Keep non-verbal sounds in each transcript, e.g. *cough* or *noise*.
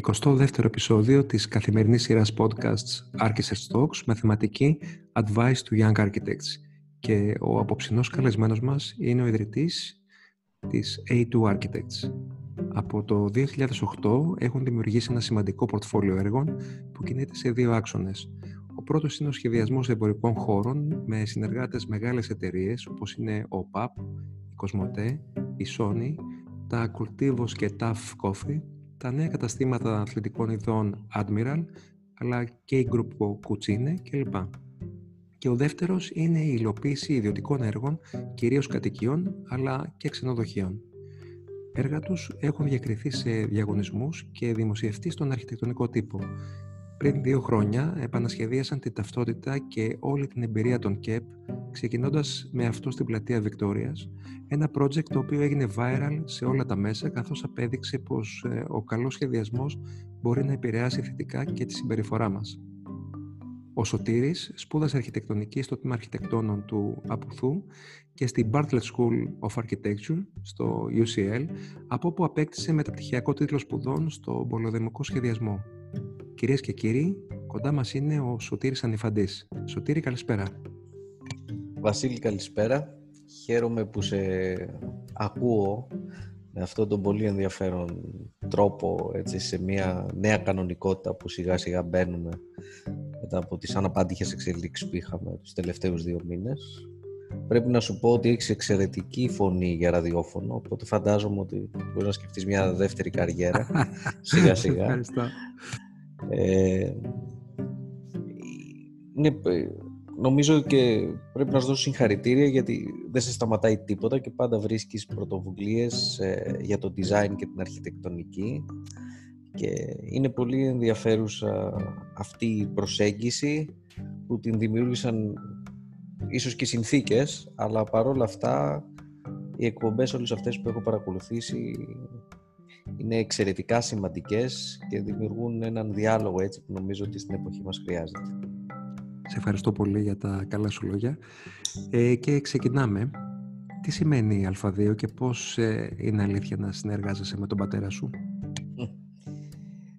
22ο επεισόδιο της καθημερινής σειράς podcasts Architects Talks με θεματική Advice to Young Architects και ο απόψινός καλεσμένος μας είναι ο ιδρυτής της A2 Architects. Από το 2008 έχουν δημιουργήσει ένα σημαντικό πορτφόλιο έργων που κινείται σε δύο άξονες. Ο πρώτος είναι ο σχεδιασμός εμπορικών χώρων με συνεργάτες μεγάλες εταιρείες όπως είναι ο PAP, η Cosmote, η Sony, τα Cultivos και TAF Coffee τα νέα καταστήματα αθλητικών ειδών Admiral, αλλά και η Group Cucine κλπ. Και ο δεύτερος είναι η υλοποίηση ιδιωτικών έργων, κυρίως κατοικιών, αλλά και ξενοδοχείων. Έργα τους έχουν διακριθεί σε διαγωνισμούς και δημοσιευτεί στον αρχιτεκτονικό τύπο. Πριν δύο χρόνια επανασχεδίασαν την ταυτότητα και όλη την εμπειρία των ΚΕΠ, ξεκινώντας με αυτό στην πλατεία Βικτόριας, ένα project το οποίο έγινε viral σε όλα τα μέσα καθώς απέδειξε πως ε, ο καλός σχεδιασμός μπορεί να επηρεάσει θετικά και τη συμπεριφορά μας. Ο Σωτήρης σπούδασε αρχιτεκτονική στο τμήμα αρχιτεκτόνων του Απουθού και στην Bartlett School of Architecture στο UCL, από όπου απέκτησε μεταπτυχιακό τίτλο σπουδών στο πολυδημικό σχεδιασμό. Κυρίες και κύριοι, κοντά μας είναι ο Σωτήρης Ανιφαντής. Σωτήρη, καλησπέρα. Βασίλη, καλησπέρα. Χαίρομαι που σε ακούω με αυτόν τον πολύ ενδιαφέρον τρόπο έτσι, σε μια νέα κανονικότητα που σιγά σιγά μπαίνουμε μετά από τις αναπάντηχες εξελίξεις που είχαμε τους τελευταίους δύο μήνες. Πρέπει να σου πω ότι έχεις εξαιρετική φωνή για ραδιόφωνο, οπότε φαντάζομαι ότι μπορείς να σκεφτείς μια δεύτερη καριέρα *laughs* σιγά σιγά. Ευχαριστώ. Ε, είναι νομίζω και πρέπει να σου δώσω συγχαρητήρια γιατί δεν σε σταματάει τίποτα και πάντα βρίσκεις πρωτοβουλίες ε, για το design και την αρχιτεκτονική και είναι πολύ ενδιαφέρουσα αυτή η προσέγγιση που την δημιούργησαν ίσως και συνθήκες αλλά παρόλα αυτά οι εκπομπές όλες αυτές που έχω παρακολουθήσει είναι εξαιρετικά σημαντικές και δημιουργούν έναν διάλογο έτσι που νομίζω ότι στην εποχή μας χρειάζεται. Σε ευχαριστώ πολύ για τα καλά σου λόγια. Ε, και ξεκινάμε. Τι σημαίνει Α2 και πώς ε, είναι αλήθεια να συνεργάζεσαι με τον πατέρα σου;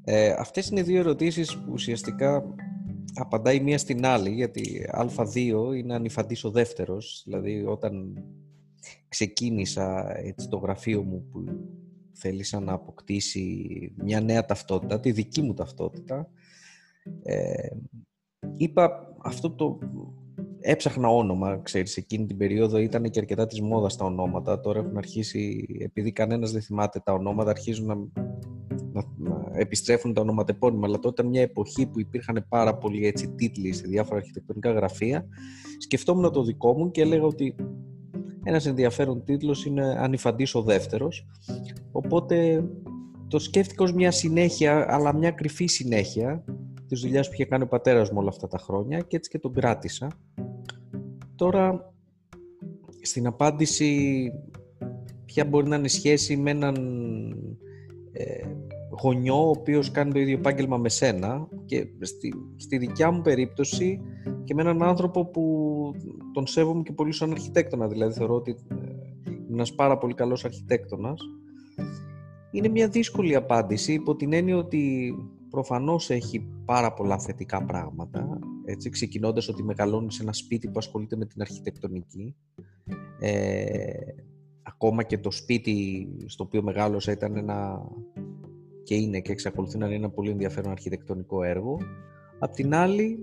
Ε, αυτές είναι δύο ερωτήσεις που ουσιαστικά απαντάει μία στην άλλη, γιατί Α2 είναι ανηφαντής ο δεύτερος. Δηλαδή όταν ξεκίνησα έτσι, το γραφείο μου που θέλησα να αποκτήσει μια νέα ταυτότητα, τη δική μου ταυτότητα, ε, είπα αυτό το έψαχνα όνομα, ξέρεις, εκείνη την περίοδο ήταν και αρκετά της μόδας τα ονόματα. Τώρα έχουν αρχίσει, επειδή κανένας δεν θυμάται τα ονόματα, αρχίζουν να, να, να επιστρέφουν τα ονοματεπώνυμα. Αλλά τότε ήταν μια εποχή που υπήρχαν πάρα πολλοί έτσι, τίτλοι σε διάφορα αρχιτεκτονικά γραφεία. Σκεφτόμουν το δικό μου και έλεγα ότι ένας ενδιαφέρον τίτλος είναι «Ανιφαντής ο δεύτερος». Οπότε το σκέφτηκα ως μια συνέχεια, αλλά μια κρυφή συνέχεια Της δουλειάς που είχε κάνει ο πατέρας μου όλα αυτά τα χρόνια και έτσι και τον κράτησα. Τώρα, στην απάντηση, ποια μπορεί να είναι σχέση με έναν ε, γονιό ο οποίος κάνει το ίδιο επάγγελμα με σένα και στη, στη δικιά μου περίπτωση και με έναν άνθρωπο που τον σέβομαι και πολύ σαν αρχιτέκτονα, δηλαδή θεωρώ ότι ε, είναι ένας πάρα πολύ καλός αρχιτέκτονας. Είναι μια δύσκολη απάντηση υπό την έννοια ότι προφανώς έχει πάρα πολλά θετικά πράγματα, έτσι, ξεκινώντας ότι μεγαλώνεις σε ένα σπίτι που ασχολείται με την αρχιτεκτονική. Ε, ακόμα και το σπίτι στο οποίο μεγάλωσα ήταν ένα και είναι και εξακολουθεί να είναι ένα πολύ ενδιαφέρον αρχιτεκτονικό έργο. Απ' την άλλη,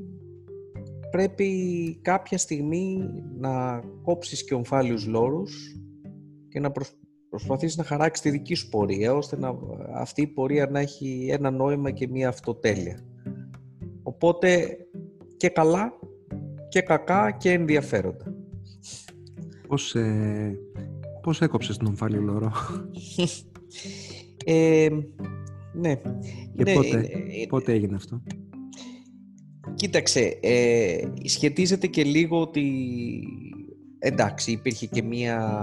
πρέπει κάποια στιγμή να κόψεις και ομφάλιους λόρους και να, προσπαθείς να χαράξεις τη δική σου πορεία ώστε να, αυτή η πορεία να έχει ένα νόημα και μια αυτοτέλεια. Οπότε και καλά και κακά και ενδιαφέροντα. Πώς, ε, πώς έκοψες τον ομφάλιο λόρο; *laughs* ε, ναι. Και ναι, πότε, ε, ε, πότε έγινε αυτό; Κοίταξε, ε, σχετίζεται και λίγο ότι εντάξει υπήρχε και μία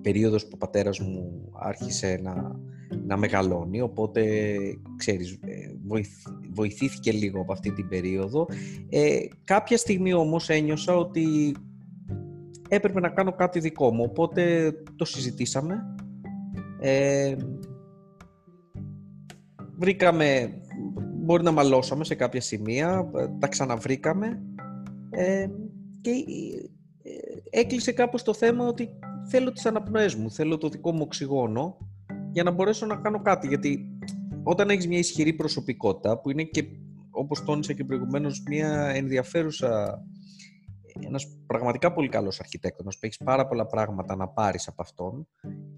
περίοδος που ο πατέρας μου άρχισε να, να μεγαλώνει, οπότε ξέρεις, ε, βοηθήθηκε λίγο από αυτή την περίοδο. Ε, κάποια στιγμή όμως ένιωσα ότι έπρεπε να κάνω κάτι δικό μου, οπότε το συζητήσαμε. Ε, βρήκαμε, μπορεί να μαλώσαμε σε κάποια σημεία, τα ξαναβρήκαμε ε, και έκλεισε κάπως το θέμα ότι θέλω τις αναπνοές μου, θέλω το δικό μου οξυγόνο για να μπορέσω να κάνω κάτι. Γιατί όταν έχεις μια ισχυρή προσωπικότητα που είναι και όπως τόνισα και προηγουμένως μια ενδιαφέρουσα ένας πραγματικά πολύ καλός αρχιτέκτονας που έχεις πάρα πολλά πράγματα να πάρεις από αυτόν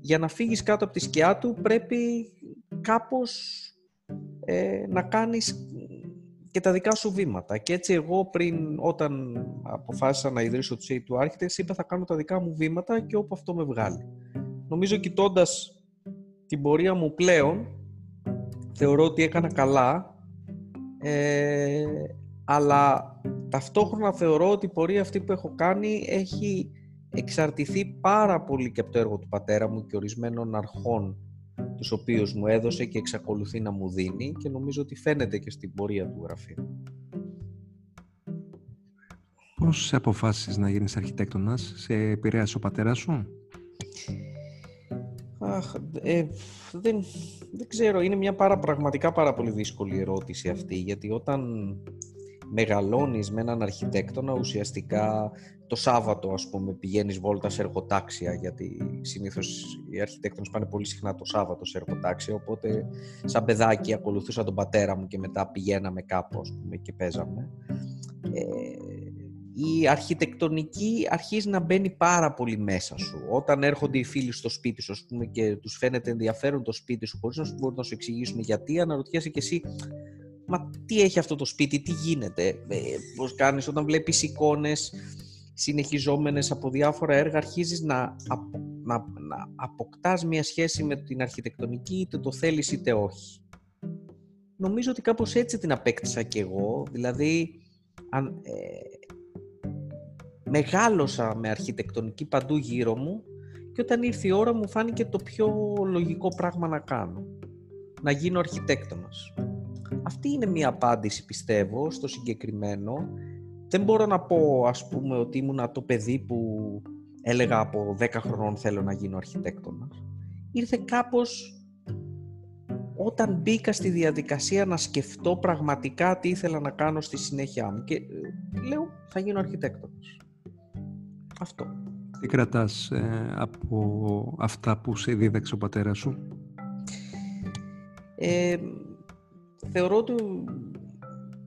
για να φύγεις κάτω από τη σκιά του πρέπει κάπως ε, να κάνεις και τα δικά σου βήματα. Και έτσι εγώ πριν, όταν αποφάσισα να ιδρύσω το C2 Architects, είπα θα κάνω τα δικά μου βήματα και όπου αυτό με βγάλει. Νομίζω κοιτώντας την πορεία μου πλέον, θεωρώ ότι έκανα καλά, ε, αλλά ταυτόχρονα θεωρώ ότι η πορεία αυτή που έχω κάνει έχει εξαρτηθεί πάρα πολύ και από το έργο του πατέρα μου και ορισμένων αρχών τους οποίους μου έδωσε και εξακολουθεί να μου δίνει και νομίζω ότι φαίνεται και στην πορεία του γραφείου. Πώς αποφάσισες να γίνεις αρχιτέκτονας, σε επηρέασε ο πατέρας σου; Αχ, ε, δεν, δεν ξέρω, είναι μια πάρα, πραγματικά πάρα πολύ δύσκολη ερώτηση αυτή, γιατί όταν μεγαλώνεις με έναν αρχιτέκτονα, ουσιαστικά το Σάββατο, ας πούμε, πηγαίνεις βόλτας σε εργοτάξια, γιατί συνήθως οι αρχιτέκτονες πάνε πολύ συχνά το Σάββατο σε εργοτάξια, οπότε σαν παιδάκι ακολουθούσα τον πατέρα μου και μετά πηγαίναμε κάπου, ας πούμε, και παίζαμε. Ε, η αρχιτεκτονική αρχίζει να μπαίνει πάρα πολύ μέσα σου. Όταν έρχονται οι φίλοι στο σπίτι σου, ας πούμε, και τους φαίνεται ενδιαφέρον το σπίτι σου, χωρίς να σου μπορούν να σου εξηγήσουν γιατί, αναρωτιέσαι και εσύ μα τι έχει αυτό το σπίτι, τι γίνεται, ε, πώς κάνεις όταν βλέπεις εικόνες συνεχιζόμενες από διάφορα έργα, αρχίζεις να, να, να αποκτάς μια σχέση με την αρχιτεκτονική, είτε το θέλεις είτε όχι. Νομίζω ότι κάπως έτσι την απέκτησα κι εγώ, δηλαδή αν, ε, μεγάλωσα με αρχιτεκτονική παντού γύρω μου και όταν ήρθε η ώρα μου φάνηκε το πιο λογικό πράγμα να κάνω. Να γίνω αρχιτέκτονας. Αυτή είναι μια απάντηση πιστεύω στο συγκεκριμένο. Δεν μπορώ να πω ας πούμε ότι ήμουν το παιδί που έλεγα από 10 χρονών θέλω να γίνω αρχιτέκτονας. Ήρθε κάπως όταν μπήκα στη διαδικασία να σκεφτώ πραγματικά τι ήθελα να κάνω στη συνέχεια μου και ε, λέω θα γίνω αρχιτέκτονας. Αυτό. Τι κρατάς ε, από αυτά που σε δίδαξε ο πατέρας σου; Ε, θεωρώ ότι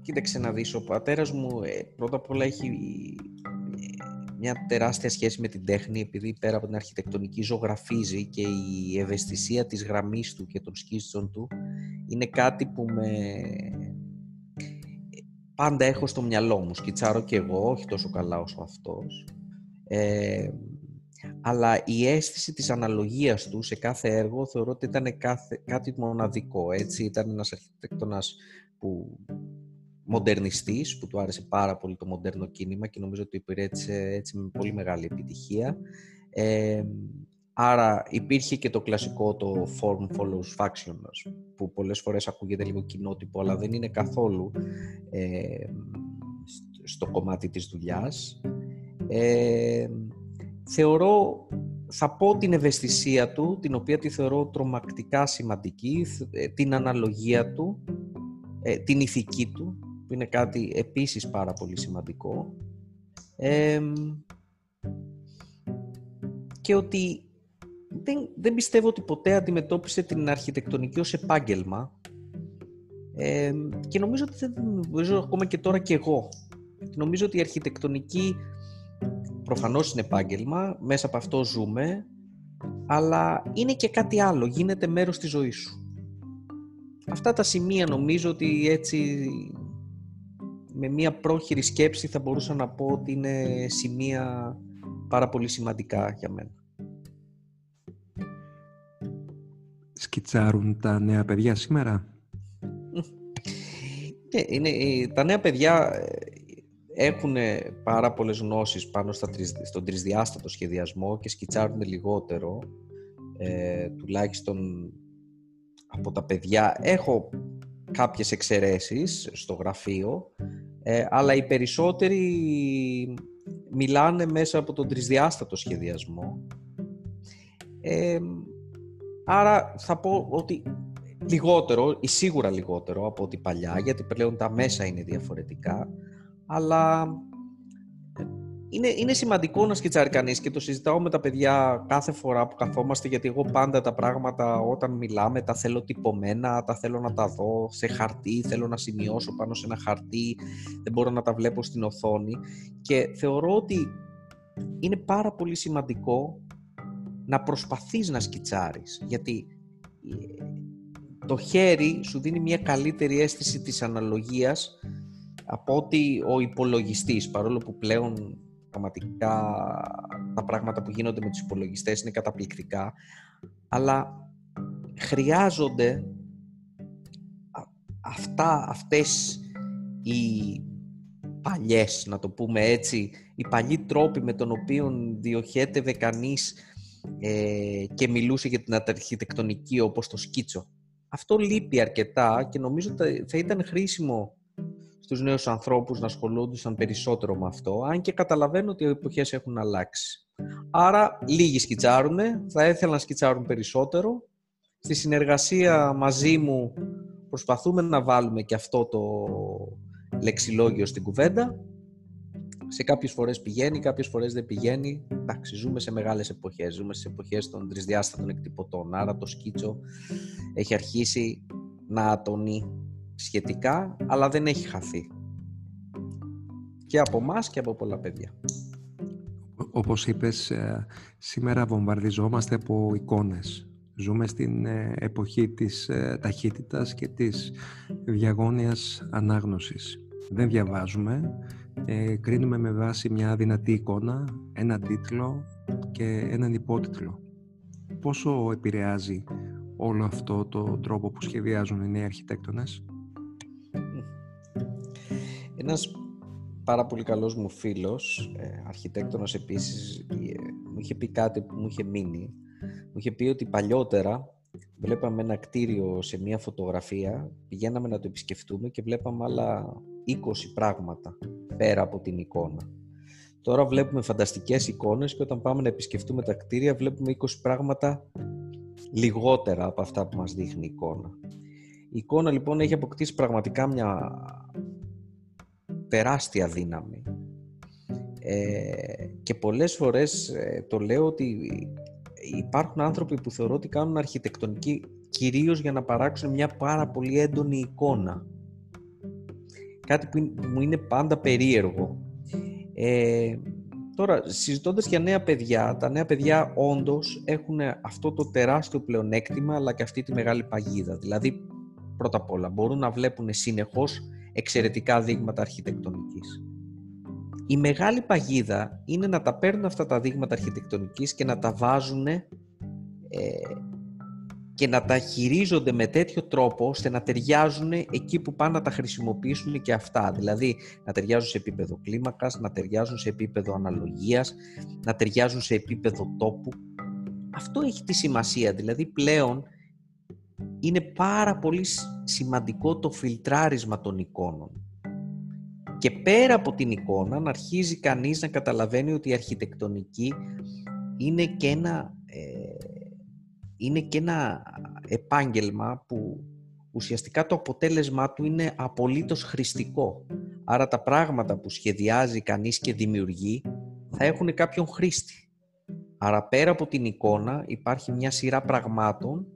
κοίταξε να δεις, ο πατέρας μου ε, πρώτα απ' όλα έχει ε, μια τεράστια σχέση με την τέχνη επειδή πέρα από την αρχιτεκτονική ζωγραφίζει και η ευαισθησία της γραμμής του και των σκίτσων του είναι κάτι που με πάντα έχω στο μυαλό μου. Σκιτσάρω και εγώ, όχι τόσο καλά όσο αυτός. Ε, αλλά η αίσθηση της αναλογίας του σε κάθε έργο θεωρώ ότι ήταν κάθε, κάτι μοναδικό. Έτσι. Ήταν ένας αρχιτέκτονας που μοντερνιστής, που του άρεσε πάρα πολύ το μοντέρνο κίνημα και νομίζω ότι υπηρέτησε έτσι με πολύ μεγάλη επιτυχία. Ε, άρα υπήρχε και το κλασικό το form follows faction, που πολλές φορές ακούγεται λίγο κοινότυπο, αλλά δεν είναι καθόλου ε, στο κομμάτι της δουλειάς. Ε, θεωρώ, θα πω την ευαισθησία του, την οποία τη θεωρώ τρομακτικά σημαντική, ε, την αναλογία του, ε, την ηθική του, που είναι κάτι επίσης πάρα πολύ σημαντικό. και ότι δεν, δεν πιστεύω ότι ποτέ αντιμετώπισε την αρχιτεκτονική ως επάγγελμα και νομίζω ότι δεν νομίζω ακόμα και τώρα και εγώ. Νομίζω ότι η αρχιτεκτονική προφανώς είναι επάγγελμα, μέσα από αυτό ζούμε, αλλά είναι και κάτι άλλο, γίνεται μέρος της ζωής σου. Αυτά τα σημεία νομίζω ότι έτσι με μια πρόχειρη σκέψη θα μπορούσα να πω ότι είναι σημεία πάρα πολύ σημαντικά για μένα. Σκιτσάρουν τα νέα παιδιά σήμερα; *laughs* Ναι, είναι, τα νέα παιδιά έχουν πάρα πολλές γνώσεις πάνω στα, στον τρισδιάστατο σχεδιασμό και σκιτσάρουν λιγότερο, ε, τουλάχιστον από τα παιδιά. Έχω κάποιες εξαιρέσεις στο γραφείο, ε, αλλά οι περισσότεροι μιλάνε μέσα από τον τρισδιάστατο σχεδιασμό. Ε, άρα θα πω ότι λιγότερο ή σίγουρα λιγότερο από ό,τι παλιά, γιατί πλέον τα μέσα είναι διαφορετικά, αλλά είναι, είναι σημαντικό να σκητσάρει κανείς και το συζητάω με τα παιδιά κάθε φορά που καθόμαστε γιατί εγώ πάντα τα πράγματα όταν μιλάμε τα θέλω τυπωμένα, τα θέλω να τα δω σε χαρτί, θέλω να σημειώσω πάνω σε ένα χαρτί, δεν μπορώ να τα βλέπω στην οθόνη. Και θεωρώ ότι είναι πάρα πολύ σημαντικό να προσπαθείς να σκητσάρεις γιατί ε, το χέρι σου δίνει μια καλύτερη αίσθηση της αναλογίας από ότι ο υπολογιστής, παρόλο που πλέον πραγματικά τα πράγματα που γίνονται με τους υπολογιστές είναι καταπληκτικά, αλλά χρειάζονται αυτά, αυτές οι παλιές, να το πούμε έτσι, οι παλιοί τρόποι με τον οποίο διοχέτευε κανείς ε, και μιλούσε για την αρχιτεκτονική όπως το σκίτσο. Αυτό λείπει αρκετά και νομίζω ότι θα ήταν χρήσιμο στους νέους ανθρώπους να ασχολούνται περισσότερο με αυτό, αν και καταλαβαίνω ότι οι εποχές έχουν αλλάξει. Άρα λίγοι σκιτσάρουν, θα ήθελα να σκιτσάρουν περισσότερο. Στη συνεργασία μαζί μου προσπαθούμε να βάλουμε και αυτό το λεξιλόγιο στην κουβέντα. Σε κάποιες φορές πηγαίνει, κάποιες φορές δεν πηγαίνει. Εντάξει, ζούμε σε μεγάλες εποχές, ζούμε σε εποχές των τρισδιάστατων εκτυπωτών, άρα το σκίτσο έχει αρχίσει να ατονεί σχετικά, αλλά δεν έχει χαθεί. Και από εμάς και από πολλά παιδιά. Όπως είπες, ε, σήμερα βομβαρδιζόμαστε από εικόνες. Ζούμε στην ε, εποχή της ε, ταχύτητας και της διαγώνιας ανάγνωσης. Δεν διαβάζουμε, κρίνουμε με βάση μια δυνατή εικόνα, έναν τίτλο και έναν υπότιτλο. Πόσο επηρεάζει όλο αυτό το τρόπο που σχεδιάζουν οι νέοι αρχιτέκτονες; Ένας πάρα πολύ καλός μου φίλος, ε, αρχιτέκτονας επίσης, ε, μου είχε πει κάτι που μου είχε μείνει. Μου είχε πει ότι παλιότερα βλέπαμε ένα κτίριο σε μία φωτογραφία, πηγαίναμε να το επισκεφτούμε και βλέπαμε άλλα 20 πράγματα πέρα από την εικόνα. Τώρα βλέπουμε φανταστικές εικόνες και όταν πάμε να επισκεφτούμε τα κτίρια βλέπουμε 20 πράγματα λιγότερα από αυτά που μας δείχνει η εικόνα. Η εικόνα λοιπόν έχει αποκτήσει πραγματικά μια τεράστια δύναμη. Ε, και πολλές φορές ε, το λέω ότι υπάρχουν άνθρωποι που θεωρώ ότι κάνουν αρχιτεκτονική κυρίως για να παράξουν μια πάρα πολύ έντονη εικόνα. Κάτι που μου είναι πάντα περίεργο. Ε, τώρα, συζητώντας για νέα παιδιά, τα νέα παιδιά όντως έχουν αυτό το τεράστιο πλεονέκτημα αλλά και αυτή τη μεγάλη παγίδα. Δηλαδή, πρώτα απ' όλα, μπορούν να βλέπουν συνεχώς εξαιρετικά δείγματα αρχιτεκτονικής. Η μεγάλη παγίδα είναι να τα παίρνουν αυτά τα δείγματα αρχιτεκτονικής και να τα βάζουν ε, και να τα χειρίζονται με τέτοιο τρόπο ώστε να ταιριάζουν εκεί που πάνε να τα χρησιμοποιήσουν και αυτά. Δηλαδή να ταιριάζουν σε επίπεδο κλίμακας, να ταιριάζουν σε επίπεδο αναλογίας, να ταιριάζουν σε επίπεδο τόπου. Αυτό έχει τη σημασία. Δηλαδή πλέον είναι πάρα πολύ σημαντικό το φιλτράρισμα των εικόνων. Και πέρα από την εικόνα να αρχίζει κανείς να καταλαβαίνει ότι η αρχιτεκτονική είναι και ένα, ε, είναι και ένα επάγγελμα που ουσιαστικά το αποτέλεσμά του είναι απολύτως χρηστικό. Άρα τα πράγματα που σχεδιάζει κανείς και δημιουργεί θα έχουν κάποιον χρήστη. Άρα πέρα από την εικόνα υπάρχει μια σειρά πραγμάτων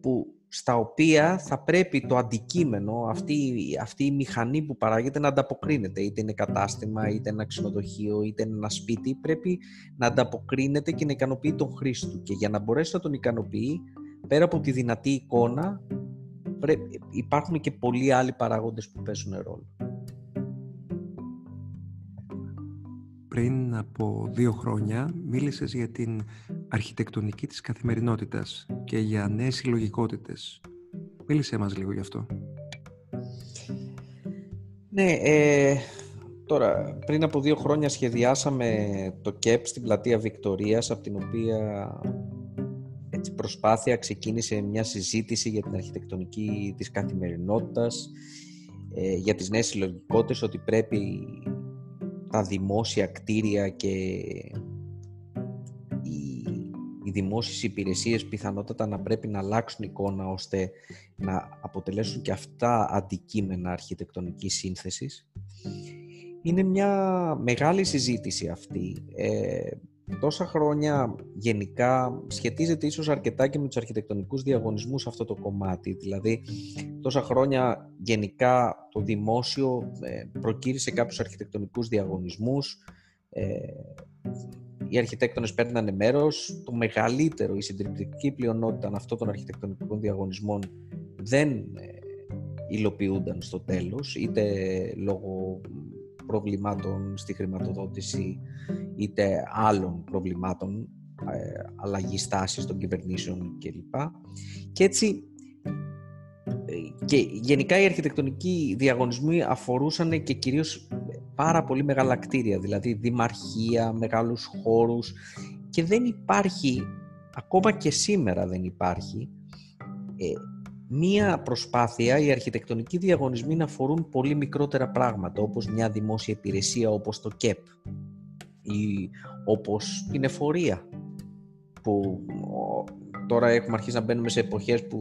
που στα οποία θα πρέπει το αντικείμενο, αυτή, αυτή η μηχανή που παράγεται να ανταποκρίνεται. Είτε είναι κατάστημα, είτε ένα ξενοδοχείο, είτε ένα σπίτι, πρέπει να ανταποκρίνεται και να ικανοποιεί τον χρήστη Και για να μπορέσει να τον ικανοποιεί, πέρα από τη δυνατή εικόνα, υπάρχουν και πολλοί άλλοι παράγοντες που παίζουν ρόλο. πριν από δύο χρόνια μίλησες για την αρχιτεκτονική της καθημερινότητας και για νέες συλλογικότητες. Μίλησέ μας λίγο γι' αυτό. Ναι, ε, τώρα πριν από δύο χρόνια σχεδιάσαμε το ΚΕΠ στην πλατεία Βικτορίας από την οποία έτσι, προσπάθεια ξεκίνησε μια συζήτηση για την αρχιτεκτονική της καθημερινότητας ε, για τις νέες συλλογικότητες ότι πρέπει τα δημόσια κτίρια και οι οι δημόσιες υπηρεσίες πιθανότατα να πρέπει να αλλάξουν εικόνα ώστε να αποτελέσουν και αυτά αντικείμενα αρχιτεκτονικής σύνθεσης. Είναι μια μεγάλη συζήτηση αυτή. Ε, τόσα χρόνια γενικά σχετίζεται ίσως αρκετά και με τους αρχιτεκτονικούς διαγωνισμούς αυτό το κομμάτι. Δηλαδή, τόσα χρόνια γενικά το δημόσιο ε, προκύρισε κάποιους αρχιτεκτονικούς διαγωνισμούς, ε, οι αρχιτέκτονες παίρνανε μέρος, το μεγαλύτερο, η συντριπτική πλειονότητα αυτών των αρχιτεκτονικών διαγωνισμών δεν ε, υλοποιούνταν στο τέλος, είτε λόγω προβλημάτων στη χρηματοδότηση, είτε άλλων προβλημάτων, ε, αλλαγής στάσης των κυβερνήσεων κλπ. Και έτσι ε, και γενικά οι αρχιτεκτονικοί διαγωνισμοί αφορούσαν και κυρίως πάρα πολύ μεγάλα κτίρια, δηλαδή δημαρχία, μεγάλους χώρους. Και δεν υπάρχει, ακόμα και σήμερα δεν υπάρχει, ε, μία προσπάθεια οι αρχιτεκτονικοί διαγωνισμοί να αφορούν πολύ μικρότερα πράγματα, όπως μια δημόσια υπηρεσία όπως το ΚΕΠ ή όπως την εφορία, που τώρα έχουμε αρχίσει να μπαίνουμε σε εποχές που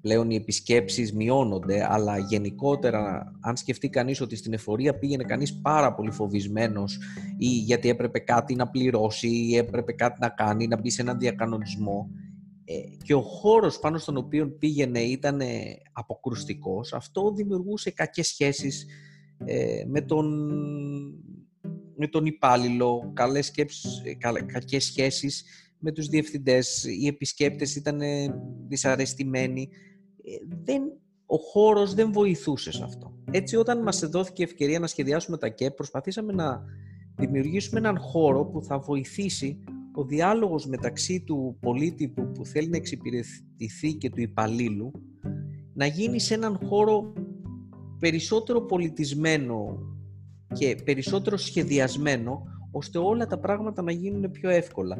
πλέον οι επισκέψεις μειώνονται, αλλά γενικότερα αν σκεφτεί κανείς ότι στην εφορία πήγαινε κανείς πάρα πολύ φοβισμένος ή γιατί έπρεπε κάτι να πληρώσει ή έπρεπε κάτι να κάνει, να μπει σε έναν διακανονισμό ε, και ο χώρος πάνω στον οποίο πήγαινε ήταν αποκρουστικός, αυτό δημιουργούσε κακές σχέσεις ε, με τον, με τον υπάλληλο, καλές σκέψεις, ε, κακές σχέσεις με τους διευθυντές, οι επισκέπτες ήταν δυσαρεστημένοι δεν, ο χώρος δεν βοηθούσε σε αυτό. Έτσι όταν μας δόθηκε ευκαιρία να σχεδιάσουμε τα ΚΕΠ προσπαθήσαμε να δημιουργήσουμε έναν χώρο που θα βοηθήσει ο διάλογος μεταξύ του πολίτη που, θέλει να εξυπηρετηθεί και του υπαλλήλου να γίνει σε έναν χώρο περισσότερο πολιτισμένο και περισσότερο σχεδιασμένο ώστε όλα τα πράγματα να γίνουν πιο εύκολα.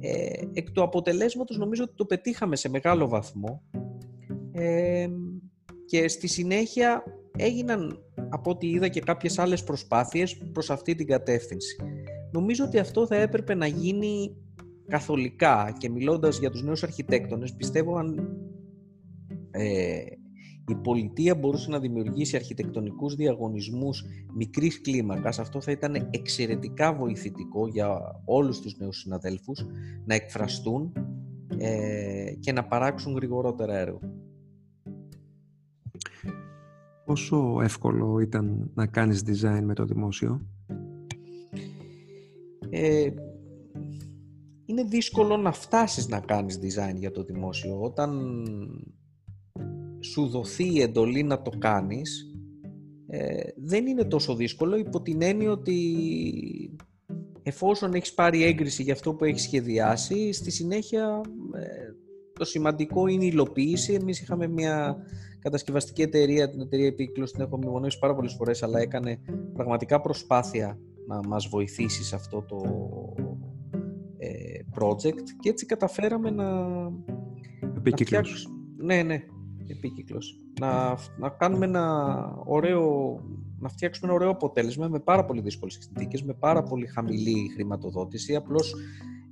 Ε, εκ του αποτελέσματος νομίζω ότι το πετύχαμε σε μεγάλο βαθμό και στη συνέχεια έγιναν από ό,τι είδα και κάποιες άλλες προσπάθειες προς αυτή την κατεύθυνση. Νομίζω ότι αυτό θα έπρεπε να γίνει καθολικά και μιλώντας για τους νέους αρχιτέκτονες πιστεύω αν ε, η πολιτεία μπορούσε να δημιουργήσει αρχιτεκτονικούς διαγωνισμούς μικρής κλίμακας αυτό θα ήταν εξαιρετικά βοηθητικό για όλους τους νέους συναδέλφους να εκφραστούν ε, και να παράξουν γρηγορότερα έργο. Πόσο εύκολο ήταν να κάνεις design με το δημόσιο; Ε, είναι δύσκολο να φτάσεις να κάνεις design για το δημόσιο. Όταν σου δοθεί η εντολή να το κάνεις, ε, δεν είναι τόσο δύσκολο υπό την έννοια ότι εφόσον έχεις πάρει έγκριση για αυτό που έχεις σχεδιάσει, στη συνέχεια ε, το σημαντικό είναι η υλοποίηση. Εμείς είχαμε μια κατασκευαστική εταιρεία, την εταιρεία Επίκλος, την έχω μνημονεύσει πάρα πολλές φορές, αλλά έκανε πραγματικά προσπάθεια να μας βοηθήσει σε αυτό το ε, project και έτσι καταφέραμε να... Επίκυκλος. ναι, ναι, επίκυκλος. Να, να κάνουμε ένα ωραίο να φτιάξουμε ένα ωραίο αποτέλεσμα με πάρα πολύ δύσκολες συνθήκες, με πάρα πολύ χαμηλή χρηματοδότηση. Απλώς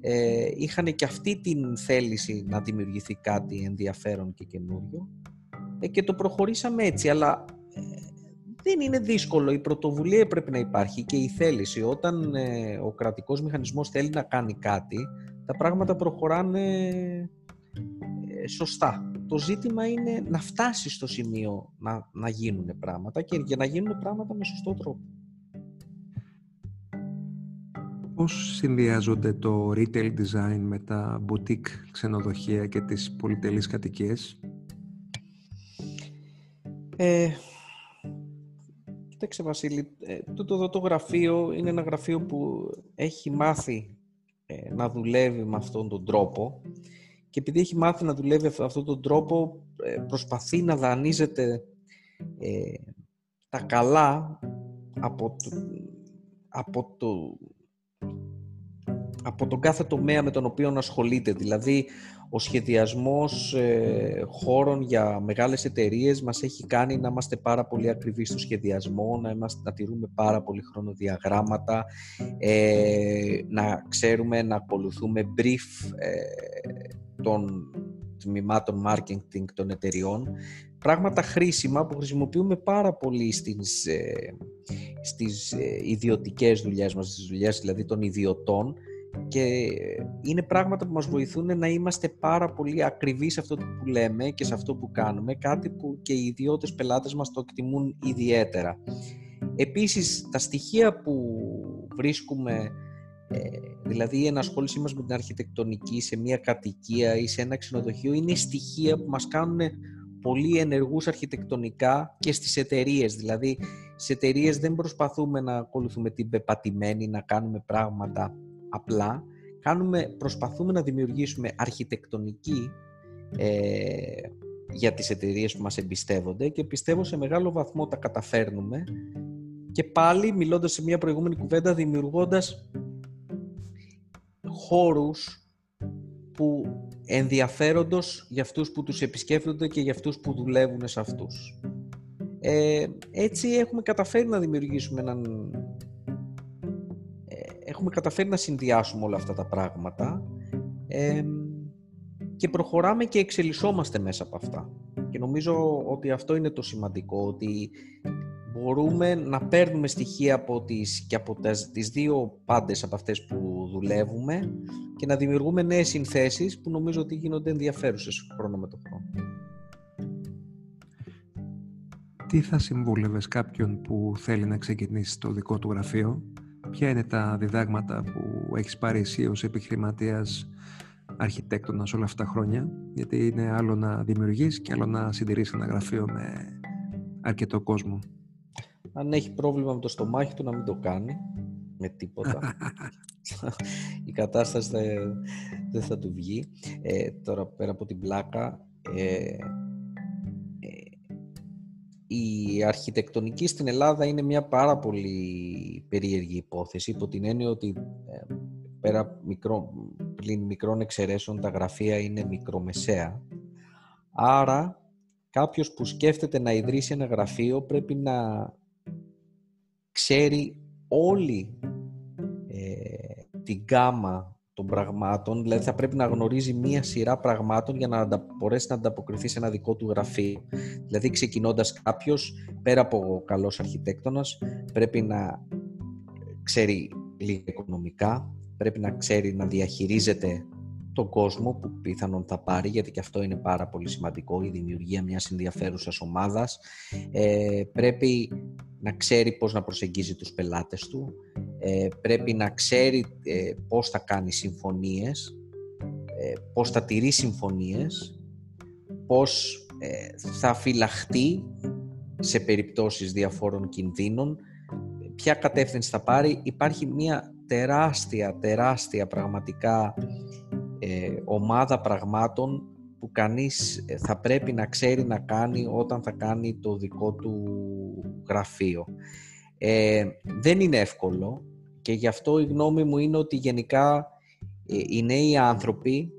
ε, είχαν και αυτή την θέληση να δημιουργηθεί κάτι ενδιαφέρον και καινούριο ε, και το προχωρήσαμε έτσι, αλλά ε, δεν είναι δύσκολο. Η πρωτοβουλία πρέπει να υπάρχει και η θέληση. Όταν ε, ο κρατικός μηχανισμός θέλει να κάνει κάτι, τα πράγματα προχωράνε σωστά. Το ζήτημα είναι να φτάσει στο σημείο να, να γίνουν πράγματα και για να γίνουν πράγματα με σωστό τρόπο. Πώς συνδυάζονται το retail design με τα boutique ξενοδοχεία και τις πολυτελείς κατοικίες; Ε, κοίταξε Βασίλη, ε, τούτο εδώ το γραφείο είναι ένα γραφείο που έχει μάθει ε, να δουλεύει με αυτόν τον τρόπο και επειδή έχει μάθει να δουλεύει με αυτόν τον τρόπο ε, προσπαθεί να δανείζεται ε, τα καλά από το, από το από τον κάθε τομέα με τον οποίο ασχολείται. Δηλαδή, ο σχεδιασμός ε, χώρων για μεγάλες εταιρείες μας έχει κάνει να είμαστε πάρα πολύ ακριβείς στο σχεδιασμό, να, είμαστε, να τηρούμε πάρα πολύ χρονοδιαγράμματα, ε, να ξέρουμε να ακολουθούμε brief ε, των τμήματων marketing των εταιριών. Πράγματα χρήσιμα που χρησιμοποιούμε πάρα πολύ στις, ε, στις ε, ιδιωτικές δουλειές μας, στις δουλειές δηλαδή των ιδιωτών, και είναι πράγματα που μας βοηθούν να είμαστε πάρα πολύ ακριβείς σε αυτό που λέμε και σε αυτό που κάνουμε, κάτι που και οι ιδιώτες πελάτες μας το εκτιμούν ιδιαίτερα. Επίσης, τα στοιχεία που βρίσκουμε, ε, δηλαδή η ενασχόλησή μας με την αρχιτεκτονική σε μια κατοικία ή σε ένα ξενοδοχείο, είναι στοιχεία που μας κάνουν πολύ ενεργούς αρχιτεκτονικά και στις εταιρείες. Δηλαδή, σε εταιρείες δεν προσπαθούμε να ακολουθούμε την πεπατημένη, να κάνουμε πράγματα απλά κάνουμε, προσπαθούμε να δημιουργήσουμε αρχιτεκτονική ε, για τις εταιρείες που μας εμπιστεύονται και πιστεύω σε μεγάλο βαθμό τα καταφέρνουμε και πάλι μιλώντας σε μια προηγούμενη κουβέντα δημιουργώντας χώρους που ενδιαφέροντος για αυτούς που τους επισκέφτονται και για αυτούς που δουλεύουν σε αυτούς. Ε, έτσι έχουμε καταφέρει να δημιουργήσουμε έναν έχουμε καταφέρει να συνδυάσουμε όλα αυτά τα πράγματα και προχωράμε και εξελισσόμαστε μέσα από αυτά. Και νομίζω ότι αυτό είναι το σημαντικό, ότι μπορούμε να παίρνουμε στοιχεία από τις, και από τις δύο πάντες από αυτές που δουλεύουμε και να δημιουργούμε νέες συνθέσεις που νομίζω ότι γίνονται ενδιαφέρουσες χρόνο με το χρόνο. Τι θα συμβούλευες κάποιον που θέλει να ξεκινήσει το δικό του γραφείο; Ποια είναι τα διδάγματα που έχεις πάρει εσύ ως επιχειρηματίας αρχιτέκτονας όλα αυτά τα χρόνια, γιατί είναι άλλο να δημιουργείς και άλλο να συντηρείς ένα γραφείο με αρκετό κόσμο. Αν έχει πρόβλημα με το στομάχι του να μην το κάνει με τίποτα. *laughs* Η κατάσταση δεν θα του βγει. Ε, τώρα πέρα από την πλάκα, ε, η αρχιτεκτονική στην Ελλάδα είναι μια πάρα πολύ περίεργη υπόθεση υπό την έννοια ότι ε, πέρα μικρό, πλην μικρών εξαιρέσεων τα γραφεία είναι μικρομεσαία. Άρα κάποιος που σκέφτεται να ιδρύσει ένα γραφείο πρέπει να ξέρει όλη ε, την γκάμα των πραγμάτων, δηλαδή θα πρέπει να γνωρίζει μία σειρά πραγμάτων για να μπορέσει να ανταποκριθεί σε ένα δικό του γραφείο. Δηλαδή ξεκινώντας κάποιος, πέρα από ο καλός αρχιτέκτονας, πρέπει να ξέρει λίγα οικονομικά, πρέπει να ξέρει να διαχειρίζεται τον κόσμο που πιθανόν θα πάρει, γιατί και αυτό είναι πάρα πολύ σημαντικό, η δημιουργία μιας ενδιαφέρουσας ομάδας. Ε, πρέπει να ξέρει πώς να προσεγγίζει τους πελάτες του, ε, πρέπει να ξέρει ε, πώς θα κάνει συμφωνίες, ε, πώς θα τηρεί συμφωνίες, πώς ε, θα φυλαχτεί σε περιπτώσεις διαφόρων κινδύνων, ποια κατεύθυνση θα πάρει. Υπάρχει μια τεράστια, τεράστια πραγματικά ομάδα πραγμάτων που κανείς θα πρέπει να ξέρει να κάνει όταν θα κάνει το δικό του γραφείο. Ε, δεν είναι εύκολο και γι' αυτό η γνώμη μου είναι ότι γενικά ε, οι νέοι άνθρωποι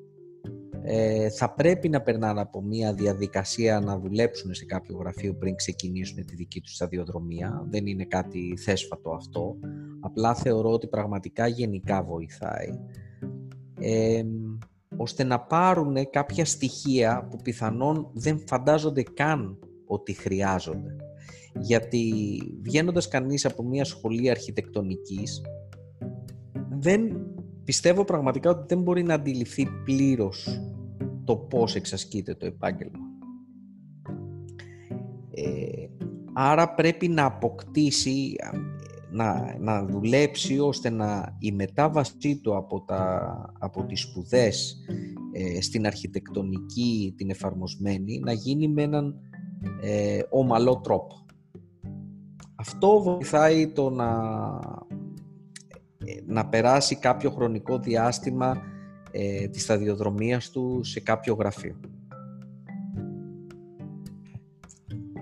ε, θα πρέπει να περνάνε από μια διαδικασία να δουλέψουν σε κάποιο γραφείο πριν ξεκινήσουν τη δική τους σταδιοδρομία. Δεν είναι κάτι θέσφατο αυτό. Απλά θεωρώ ότι πραγματικά γενικά βοηθάει. Ε, ώστε να πάρουν κάποια στοιχεία που πιθανόν δεν φαντάζονται καν ότι χρειάζονται γιατί βγαίνοντας κανείς από μια σχολή αρχιτεκτονικής δεν πιστεύω πραγματικά ότι δεν μπορεί να αντιληφθεί πλήρως το πώς εξασκείται το επάγγελμα. Ε, άρα πρέπει να αποκτήσει, να, να δουλέψει ώστε να η μετάβασή του από, τα, από τις σπουδές ε, στην αρχιτεκτονική την εφαρμοσμένη να γίνει με έναν ε, ομαλό τρόπο. Αυτό βοηθάει το να, ε, να περάσει κάποιο χρονικό διάστημα ε, της σταδιοδρομίας του σε κάποιο γραφείο.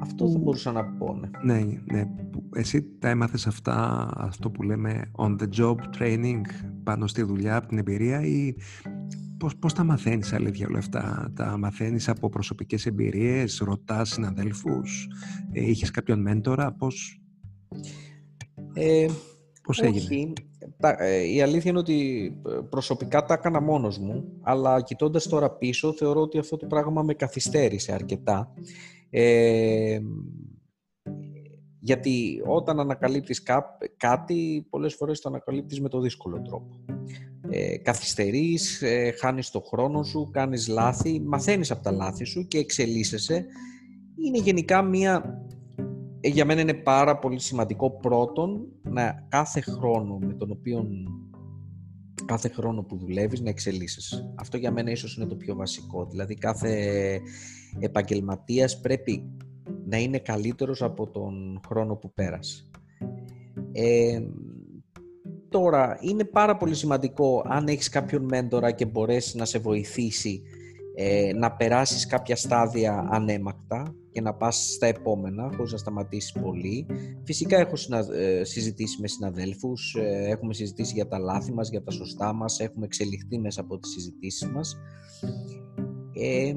Αυτό θα μπορούσα να πω, ναι. Ναι, ναι. εσύ τα έμαθες αυτά, αυτό που λέμε on the job training πάνω στη δουλειά, από την εμπειρία ή πώς, πώς τα μαθαίνεις αλήθεια όλα αυτά; Τα μαθαίνεις από προσωπικές εμπειρίες, ρωτάς συναδέλφους, ε, είχες κάποιον μέντορα, πώς, ε, πώς έγινε; Ε, η αλήθεια είναι ότι ε, προσωπικά τα έκανα μόνος μου, αλλά κοιτώντας τώρα πίσω θεωρώ ότι αυτό το πράγμα με καθυστέρησε αρκετά. Ε, γιατί όταν ανακαλύπτεις κάτι, πολλές φορές το ανακαλύπτεις με το δύσκολο τρόπο. Ε, καθυστερείς, ε, χάνεις το χρόνο σου, κάνεις λάθη, μαθαίνεις από τα λάθη σου και εξελίσσεσαι. Είναι γενικά μία... Ε, για μένα είναι πάρα πολύ σημαντικό πρώτον να κάθε χρόνο με τον οποίο κάθε χρόνο που δουλεύεις να εξελίσσεσαι. Αυτό για μένα ίσως είναι το πιο βασικό. Δηλαδή κάθε επαγγελματίας πρέπει να είναι καλύτερος από τον χρόνο που πέρασε. Ε, τώρα, είναι πάρα πολύ σημαντικό αν έχεις κάποιον μέντορα και μπορέσει να σε βοηθήσει ε, να περάσεις κάποια στάδια ανέμακτα και να πας στα επόμενα χωρίς να σταματήσεις πολύ. Φυσικά έχω ε, συζητήσει με συναδέλφους, ε, έχουμε συζητήσει για τα λάθη μας, για τα σωστά μας, έχουμε εξελιχθεί μέσα από τις συζητήσεις μας. Ε,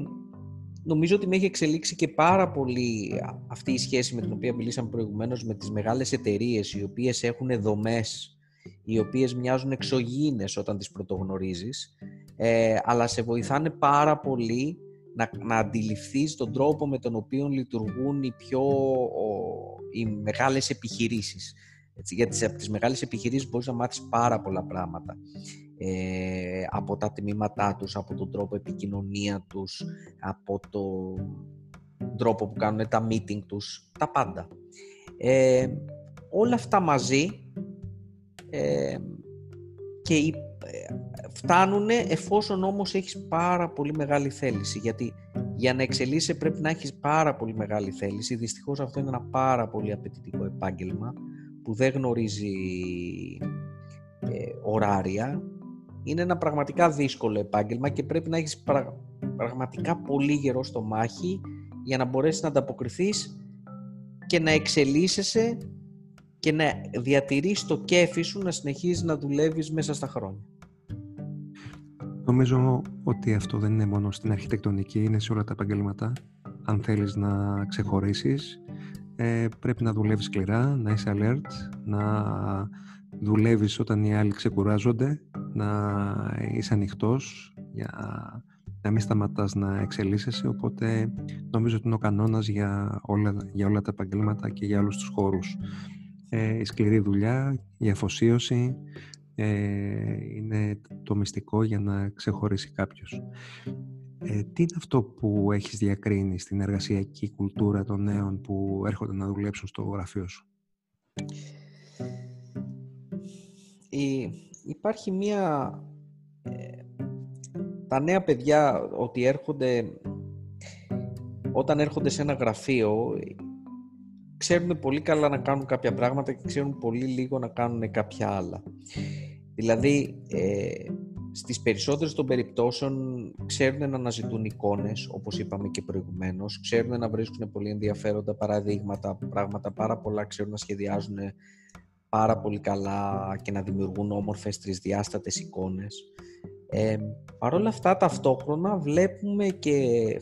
νομίζω ότι με έχει εξελίξει και πάρα πολύ αυτή η σχέση με την οποία μιλήσαμε προηγουμένως με τις μεγάλες εταιρείες οι οποίες έχουν δομές οι οποίες μοιάζουν εξωγήινες όταν τις πρωτογνωρίζεις ε, αλλά σε βοηθάνε πάρα πολύ να, να αντιληφθείς τον τρόπο με τον οποίο λειτουργούν οι πιο οι μεγάλες επιχειρήσεις. Έτσι, γιατί από τις μεγάλες επιχειρήσεις μπορείς να μάθεις πάρα πολλά πράγματα ε, από τα τμήματά τους, από τον τρόπο επικοινωνία τους, από τον τρόπο που κάνουν τα meeting τους, τα πάντα. Ε, όλα αυτά μαζί ε, και ε, φτάνουν εφόσον όμως έχεις πάρα πολύ μεγάλη θέληση. Γιατί για να εξελίσσεσαι πρέπει να έχεις πάρα πολύ μεγάλη θέληση. Δυστυχώς αυτό είναι ένα πάρα πολύ απαιτητικό επάγγελμα που δεν γνωρίζει ε, ωράρια. Είναι ένα πραγματικά δύσκολο επάγγελμα και πρέπει να έχεις πραγματικά πολύ γερό στο μάχη για να μπορέσεις να ανταποκριθείς και να εξελίσσεσαι και να διατηρείς το κέφι σου να συνεχίζεις να δουλεύεις μέσα στα χρόνια. Νομίζω ότι αυτό δεν είναι μόνο στην αρχιτεκτονική, είναι σε όλα τα επαγγέλματα. Αν θέλεις να ξεχωρίσεις, ε, πρέπει να δουλεύεις σκληρά, να είσαι alert, να δουλεύεις όταν οι άλλοι ξεκουράζονται, να είσαι ανοιχτός για να μην σταματάς να εξελίσσεσαι, οπότε νομίζω ότι είναι ο κανόνας για όλα, για όλα τα επαγγέλματα και για όλους τους χώρους. Ε, η σκληρή δουλειά, η αφοσίωση ε, είναι το μυστικό για να ξεχωρίσει κάποιος. Ε, τι είναι αυτό που έχεις διακρίνει στην εργασιακή κουλτούρα των νέων που έρχονται να δουλέψουν στο γραφείο σου; υπάρχει μία... Ε, τα νέα παιδιά ότι έρχονται... Όταν έρχονται σε ένα γραφείο ξέρουν πολύ καλά να κάνουν κάποια πράγματα και ξέρουν πολύ λίγο να κάνουν κάποια άλλα. Δηλαδή, ε, στις περισσότερες των περιπτώσεων ξέρουν να αναζητούν εικόνες, όπως είπαμε και προηγουμένως, ξέρουν να βρίσκουν πολύ ενδιαφέροντα παραδείγματα, πράγματα πάρα πολλά, ξέρουν να σχεδιάζουν πάρα πολύ καλά και να δημιουργούν όμορφες τρισδιάστατες εικόνες. Ε, Παρ' όλα αυτά ταυτόχρονα βλέπουμε και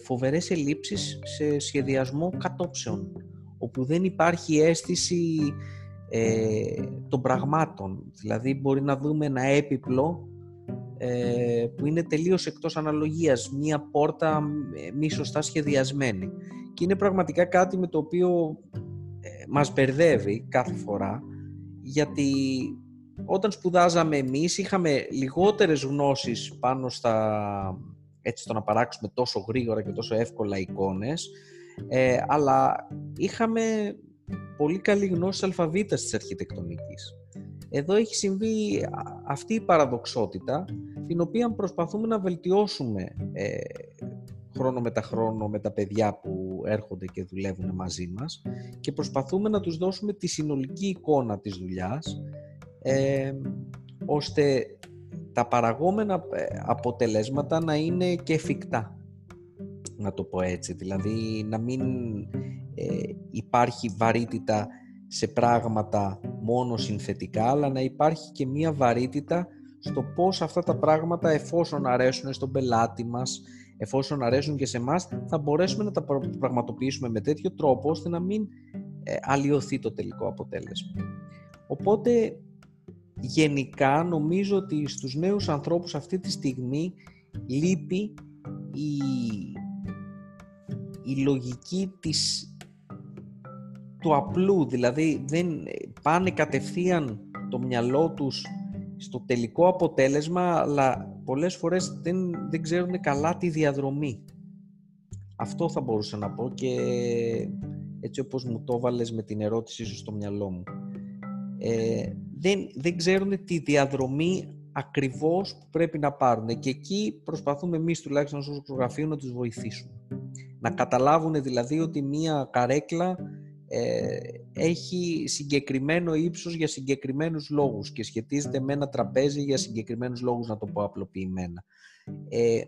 φοβερές ελλείψεις σε σχεδιασμό κατόψεων όπου δεν υπάρχει αίσθηση ε, των πραγμάτων. Δηλαδή μπορεί να δούμε ένα έπιπλο ε, που είναι τελείως εκτός αναλογίας, μία πόρτα ε, μη σωστά σχεδιασμένη. Και είναι πραγματικά κάτι με το οποίο ε, μας μπερδεύει κάθε φορά γιατί όταν σπουδάζαμε εμείς είχαμε λιγότερες γνώσεις πάνω στα, έτσι στο να παράξουμε τόσο γρήγορα και τόσο εύκολα εικόνες ε, αλλά είχαμε πολύ καλή γνώση αλφαβήτας της αρχιτεκτονικής. Εδώ έχει συμβεί αυτή η παραδοξότητα την οποία προσπαθούμε να βελτιώσουμε ε, χρόνο με τα χρόνο με τα παιδιά που έρχονται και δουλεύουν μαζί μας και προσπαθούμε να τους δώσουμε τη συνολική εικόνα της δουλειάς ε, ώστε τα παραγόμενα ε, αποτελέσματα να είναι και εφικτά να το πω έτσι δηλαδή να μην ε, υπάρχει βαρύτητα σε πράγματα μόνο συνθετικά, αλλά να υπάρχει και μία βαρύτητα στο πώς αυτά τα πράγματα εφόσον αρέσουν στον πελάτη μας, εφόσον αρέσουν και σε εμάς, θα μπορέσουμε να τα πραγματοποιήσουμε με τέτοιο τρόπο ώστε να μην ε, αλλοιωθεί το τελικό αποτέλεσμα. Οπότε γενικά νομίζω ότι στους νέους ανθρώπους αυτή τη στιγμή λείπει η, η λογική της του απλού, δηλαδή δεν πάνε κατευθείαν το μυαλό τους στο τελικό αποτέλεσμα, αλλά πολλές φορές δεν, δεν ξέρουν καλά τη διαδρομή. Αυτό θα μπορούσα να πω και έτσι όπως μου το βάλες με την ερώτησή σου στο μυαλό μου. Ε, δεν, δεν ξέρουν τη διαδρομή ακριβώς που πρέπει να πάρουν και εκεί προσπαθούμε εμείς τουλάχιστον ως γραφείο να τους βοηθήσουμε. Να καταλάβουν δηλαδή ότι μία καρέκλα ε, έχει συγκεκριμένο ύψος για συγκεκριμένους λόγους και σχετίζεται με ένα τραπέζι για συγκεκριμένους λόγους, να το πω απλοποιημένα. Ε,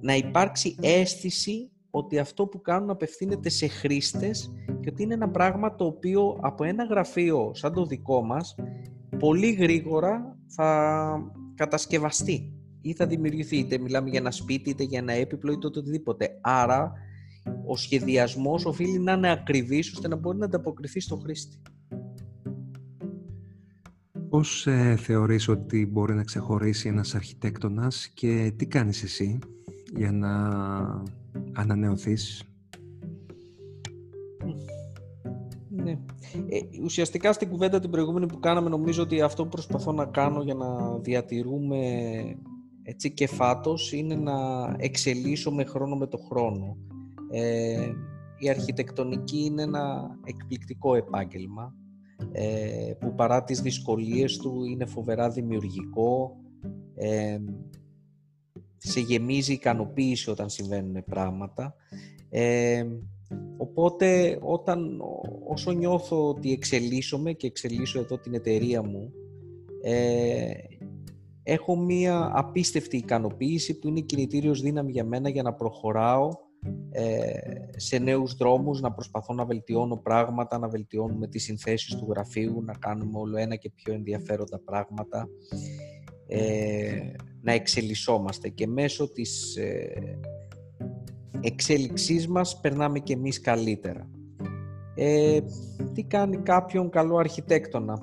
να υπάρξει αίσθηση ότι αυτό που κάνουν απευθύνεται σε χρήστες και ότι είναι ένα πράγμα το οποίο από ένα γραφείο σαν το δικό μας πολύ γρήγορα θα κατασκευαστεί ή θα δημιουργηθεί, είτε μιλάμε για ένα σπίτι, είτε για ένα έπιπλο, είτε οτιδήποτε. Άρα ο σχεδιασμός οφείλει να είναι ακριβής ώστε να μπορεί να ανταποκριθεί στο χρήστη. Πώς ε, θεωρείς ότι μπορεί να ξεχωρίσει ένας αρχιτέκτονας και τι κάνεις εσύ για να ανανεωθείς; Ναι. Ε, ουσιαστικά στην κουβέντα την προηγούμενη που κάναμε νομίζω ότι αυτό που προσπαθώ να κάνω για να διατηρούμε έτσι και φάτος είναι να εξελίσσω με χρόνο με το χρόνο. Ε, η αρχιτεκτονική είναι ένα εκπληκτικό επάγγελμα ε, που παρά τις δυσκολίες του είναι φοβερά δημιουργικό. Ε, σε γεμίζει ικανοποίηση όταν συμβαίνουν πράγματα. Ε, οπότε όταν, όσο νιώθω ότι εξελίσσομαι και εξελίσσω εδώ την εταιρεία μου ε, έχω μία απίστευτη ικανοποίηση που είναι κινητήριος δύναμη για μένα για να προχωράω ε, σε νέους δρόμους, να προσπαθώ να βελτιώνω πράγματα, να βελτιώνουμε τις συνθέσεις του γραφείου, να κάνουμε όλο ένα και πιο ενδιαφέροντα πράγματα, ε, να εξελισσόμαστε και μέσω της ε, εξέλιξής μας περνάμε και εμείς καλύτερα. Ε, τι κάνει κάποιον καλό αρχιτέκτονα;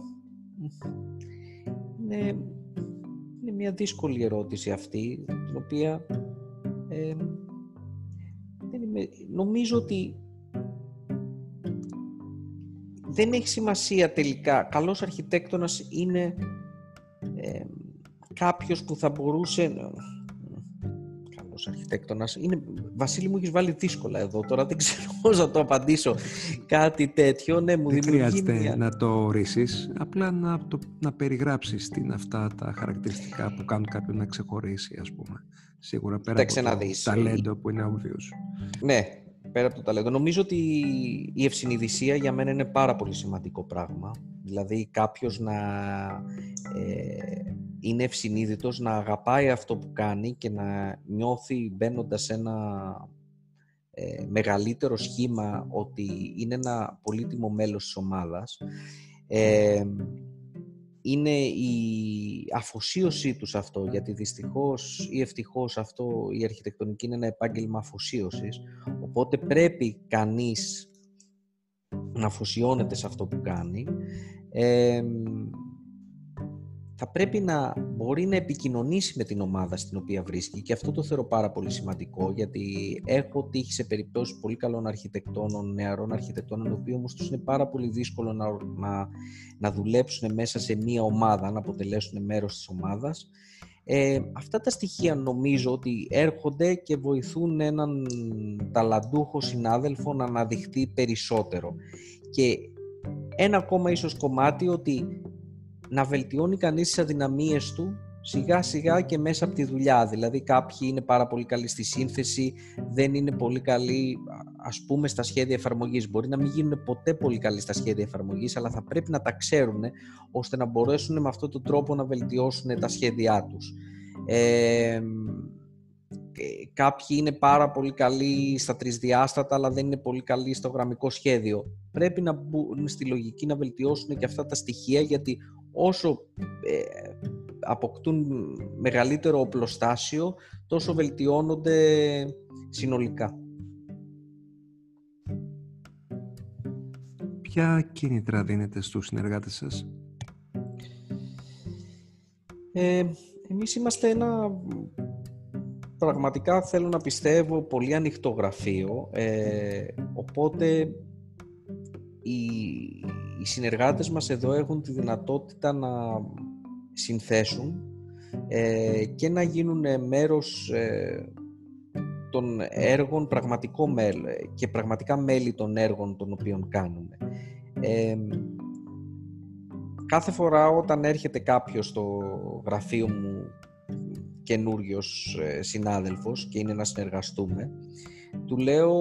Είναι, είναι μια δύσκολη ερώτηση αυτή, την οποία ε, νομίζω ότι δεν έχει σημασία τελικά. Καλός αρχιτέκτονας είναι ε, κάποιος που θα μπορούσε... Ε, καλός αρχιτέκτονας είναι... Βασίλη μου έχεις βάλει δύσκολα εδώ τώρα, δεν ξέρω πώς να το απαντήσω κάτι τέτοιο. Ναι, μου δεν χρειάζεται να το ορίσεις, απλά να, το, να περιγράψεις τι είναι αυτά τα χαρακτηριστικά που κάνουν κάποιον να ξεχωρίσει, ας πούμε. Σίγουρα πέρα από το ταλέντο που είναι obvious. Ναι, πέρα από το ταλέντο. Νομίζω ότι η ευσυνειδησία για μένα είναι πάρα πολύ σημαντικό πράγμα. Δηλαδή κάποιος να ε, είναι ευσυνείδητος, να αγαπάει αυτό που κάνει και να νιώθει μπαίνοντας σε ένα ε, μεγαλύτερο σχήμα ότι είναι ένα πολύτιμο μέλος της ομάδας. Ε, είναι η αφοσίωσή τους αυτό, γιατί δυστυχώς ή ευτυχώς αυτό η αρχιτεκτονική είναι ένα επάγγελμα αφοσίωσης, οπότε πρέπει κανείς να αφοσιώνεται σε αυτό που κάνει θα πρέπει να μπορεί να επικοινωνήσει με την ομάδα στην οποία βρίσκει και αυτό το θεωρώ πάρα πολύ σημαντικό γιατί έχω τύχει σε περιπτώσεις πολύ καλών αρχιτεκτώνων, νεαρών αρχιτεκτώνων οι οποίοι όμως τους είναι πάρα πολύ δύσκολο να, να, να δουλέψουν μέσα σε μία ομάδα, να αποτελέσουν μέρος της ομάδας. Ε, αυτά τα στοιχεία νομίζω ότι έρχονται και βοηθούν έναν ταλαντούχο συνάδελφο να αναδειχθεί περισσότερο. Και ένα ακόμα ίσως κομμάτι ότι να βελτιώνει κανείς τις αδυναμίες του σιγά σιγά και μέσα από τη δουλειά. Δηλαδή κάποιοι είναι πάρα πολύ καλοί στη σύνθεση, δεν είναι πολύ καλοί ας πούμε στα σχέδια εφαρμογής. Μπορεί να μην γίνουν ποτέ πολύ καλοί στα σχέδια εφαρμογής, αλλά θα πρέπει να τα ξέρουν ώστε να μπορέσουν με αυτόν τον τρόπο να βελτιώσουν τα σχέδιά τους. Ε, κάποιοι είναι πάρα πολύ καλοί στα τρισδιάστατα αλλά δεν είναι πολύ καλοί στο γραμμικό σχέδιο. Πρέπει να μπουν στη λογική να βελτιώσουν και αυτά τα στοιχεία γιατί όσο ε, αποκτούν μεγαλύτερο οπλοστάσιο τόσο βελτιώνονται συνολικά. Ποια κίνητρα δίνετε στους συνεργάτες σας; Ε, εμείς είμαστε ένα πραγματικά θέλω να πιστεύω πολύ ανοιχτό γραφείο ε, οπότε οι, οι συνεργάτες μας εδώ έχουν τη δυνατότητα να συνθέσουν ε, και να γίνουν μέρος ε, των έργων πραγματικό μέλ και πραγματικά μέλη των έργων των οποίων κάνουμε. Ε, κάθε φορά όταν έρχεται κάποιος στο γραφείο μου καινούριος ε, συνάδελφος και είναι να συνεργαστούμε, του λέω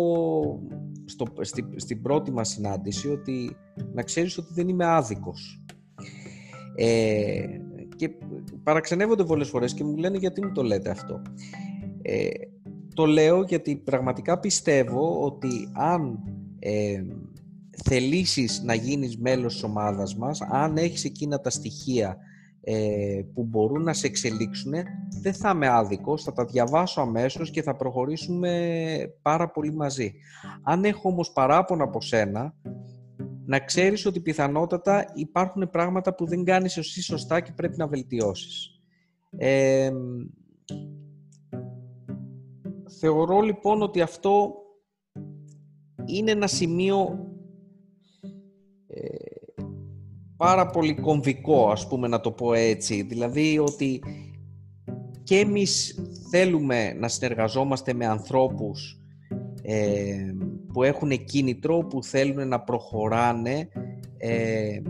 στο, στη, στην πρώτη μας συνάντηση ότι να ξέρεις ότι δεν είμαι άδικος. Ε, και παραξενεύονται πολλές φορές και μου λένε γιατί μου το λέτε αυτό; Ε, το λέω γιατί πραγματικά πιστεύω ότι αν ε, θελήσεις να γίνεις μέλος της ομάδας μας, αν έχεις εκείνα τα στοιχεία ε, που μπορούν να σε εξελίξουν, δεν θα είμαι άδικος, θα τα διαβάσω αμέσως και θα προχωρήσουμε πάρα πολύ μαζί. Αν έχω όμως παράπονα από σένα, να ξέρεις ότι πιθανότατα υπάρχουν πράγματα που δεν κάνεις εσύ σωστά και πρέπει να βελτιώσεις. Ε, θεωρώ λοιπόν ότι αυτό είναι ένα σημείο ε, πάρα πολύ κομβικό, ας πούμε να το πω έτσι. Δηλαδή ότι και εμείς θέλουμε να συνεργαζόμαστε με ανθρώπους ε, που έχουν κίνητρο, που θέλουν να προχωράνε, ε,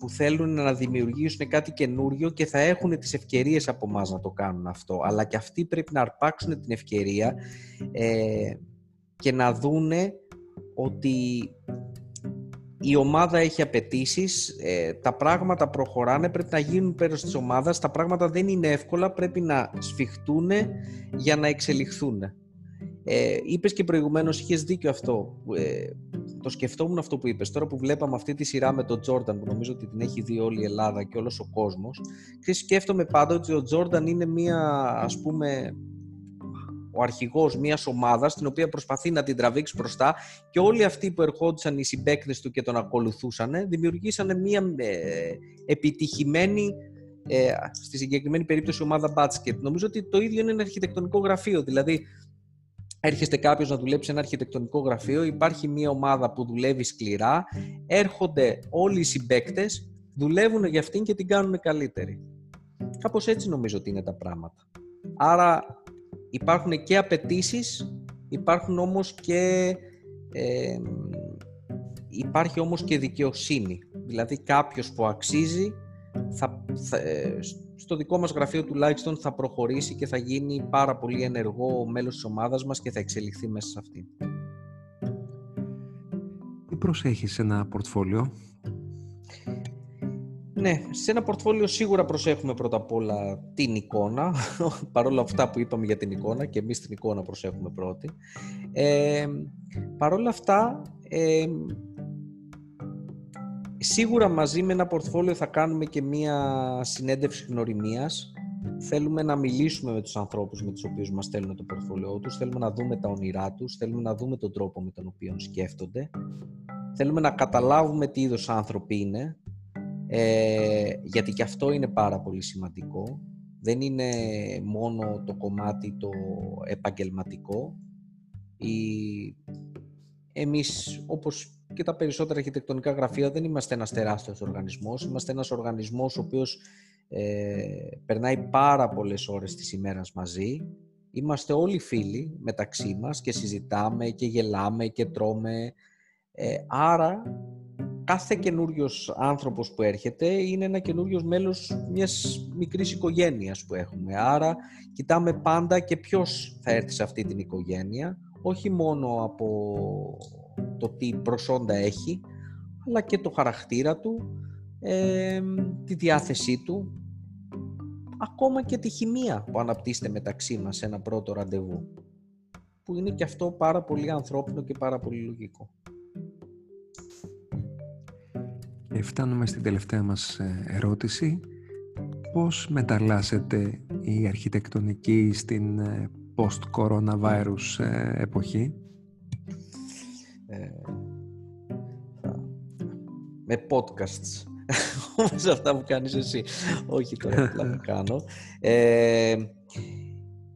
που θέλουν να δημιουργήσουν κάτι καινούριο και θα έχουν τις ευκαιρίες από μας να το κάνουν αυτό. Αλλά και αυτοί πρέπει να αρπάξουν την ευκαιρία ε, και να δούνε ότι η ομάδα έχει απαιτήσεις, ε, τα πράγματα προχωράνε, πρέπει να γίνουν πέρας της ομάδας, τα πράγματα δεν είναι εύκολα, πρέπει να σφιχτούν για να εξελιχθούν. Ε, είπες και προηγουμένως, είχες δίκιο αυτό, ε, το σκεφτόμουν αυτό που είπες, τώρα που βλέπαμε αυτή τη σειρά με τον Τζόρνταν, που νομίζω ότι την έχει δει όλη η Ελλάδα και όλος ο κόσμος, και σκέφτομαι πάντα ότι ο Τζόρνταν είναι μία, ας πούμε, ο αρχηγός μιας ομάδας την οποία προσπαθεί να την τραβήξει μπροστά και όλοι αυτοί που ερχόντουσαν οι συμπαίκτες του και τον ακολουθούσαν δημιουργήσαν μια ε, επιτυχημένη ε, στη συγκεκριμένη περίπτωση ομάδα μπάτσκετ. Νομίζω ότι το ίδιο είναι ένα αρχιτεκτονικό γραφείο, δηλαδή έρχεστε κάποιος να δουλέψει σε ένα αρχιτεκτονικό γραφείο, υπάρχει μια ομάδα που δουλεύει σκληρά, έρχονται όλοι οι συμπαίκτες, δουλεύουν για αυτήν και την κάνουν καλύτερη. Κάπως έτσι νομίζω ότι είναι τα πράγματα. Άρα υπάρχουν και απαιτήσεις, υπάρχουν όμως και ε, υπάρχει όμως και δικαιοσύνη. Δηλαδή κάποιος που αξίζει θα, ε, στο δικό μας γραφείο τουλάχιστον θα προχωρήσει και θα γίνει πάρα πολύ ενεργό μέλος της ομάδας μας και θα εξελιχθεί μέσα σε αυτή. Τι προσέχεις ένα πορτφόλιο; Ναι, σε ένα πορτφόλιο σίγουρα προσέχουμε πρώτα απ' όλα την εικόνα, *laughs* παρόλα αυτά που είπαμε για την εικόνα και εμείς την εικόνα προσέχουμε πρώτη. Ε, παρόλα αυτά, ε, σίγουρα μαζί με ένα πορτφόλιο θα κάνουμε και μία συνέντευξη γνωριμίας. Θέλουμε να μιλήσουμε με τους ανθρώπους με τους οποίους μας στέλνουν το πορτφόλιό τους, θέλουμε να δούμε τα όνειρά τους, θέλουμε να δούμε τον τρόπο με τον οποίο σκέφτονται, θέλουμε να καταλάβουμε τι είδος άνθρωποι είναι, ε, γιατί και αυτό είναι πάρα πολύ σημαντικό. Δεν είναι μόνο το κομμάτι το επαγγελματικό. Η... Εμείς, όπως και τα περισσότερα αρχιτεκτονικά γραφεία, δεν είμαστε ένας τεράστιος οργανισμός. Είμαστε ένας οργανισμός ο οποίος ε, περνάει πάρα πολλές ώρες της ημέρας μαζί. Είμαστε όλοι φίλοι μεταξύ μας και συζητάμε και γελάμε και τρώμε. Ε, άρα κάθε καινούριος άνθρωπος που έρχεται είναι ένα καινούριος μέλος μιας μικρής οικογένειας που έχουμε. Άρα κοιτάμε πάντα και ποιος θα έρθει σε αυτή την οικογένεια, όχι μόνο από το τι προσόντα έχει, αλλά και το χαρακτήρα του, τη διάθεσή του. ακόμα και τη χημεία που αναπτύσσεται μεταξύ μας σε ένα πρώτο ραντεβού που είναι και αυτό πάρα πολύ ανθρώπινο και πάρα πολύ λογικό. Φτάνουμε στην τελευταία μας ε, ερώτηση. Πώς μεταλλάσσεται η αρχιτεκτονική στην ε, post-coronavirus ε, εποχή; με podcasts. *laughs* Όπως αυτά που κάνεις εσύ. Όχι τώρα, απλά που κάνω.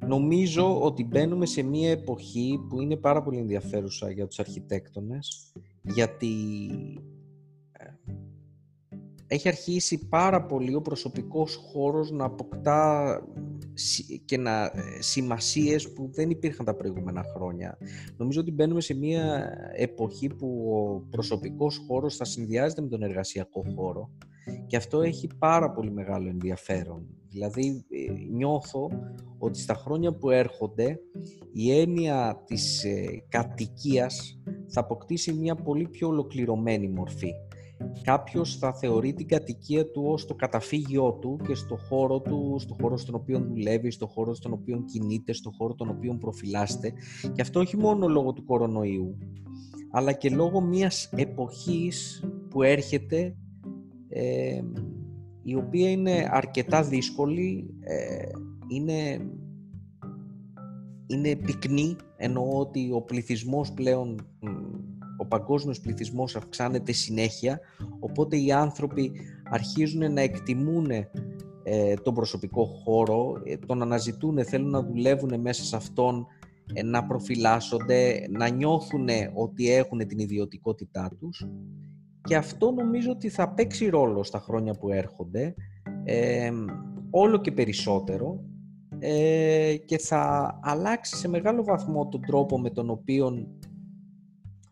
νομίζω ότι μπαίνουμε σε μια εποχή που είναι πάρα πολύ ενδιαφέρουσα για τους αρχιτέκτονες γιατί έχει αρχίσει πάρα πολύ ο προσωπικός χώρος να αποκτά και να, ε, σημασίες που δεν υπήρχαν τα προηγούμενα χρόνια. Νομίζω ότι μπαίνουμε σε μια εποχή που ο προσωπικός χώρος θα συνδυάζεται με τον εργασιακό χώρο και αυτό έχει πάρα πολύ μεγάλο ενδιαφέρον. Δηλαδή ε, νιώθω ότι στα χρόνια που έρχονται η έννοια της ε, κατοικίας θα αποκτήσει μια πολύ πιο ολοκληρωμένη μορφή κάποιος θα θεωρεί την κατοικία του ως το καταφύγιό του και στο χώρο του, στο χώρο στον οποίο δουλεύει, στο χώρο στον οποίο κινείται, στο χώρο τον οποίο προφυλάσσεται και αυτό όχι μόνο λόγω του κορονοϊού αλλά και λόγω μιας εποχής που έρχεται ε, η οποία είναι αρκετά δύσκολη, ε, είναι, είναι πυκνή, εννοώ ότι ο πληθυσμός πλέον ο παγκόσμιος πληθυσμός αυξάνεται συνέχεια, οπότε οι άνθρωποι αρχίζουν να εκτιμούν ε, τον προσωπικό χώρο, ε, τον αναζητούν, θέλουν να δουλεύουν μέσα σε αυτόν, ε, να προφυλάσσονται, να νιώθουν ότι έχουν την ιδιωτικότητά τους. Και αυτό νομίζω ότι θα παίξει ρόλο στα χρόνια που έρχονται, όλο και περισσότερο και θα αλλάξει σε μεγάλο βαθμό τον τρόπο με τον οποίο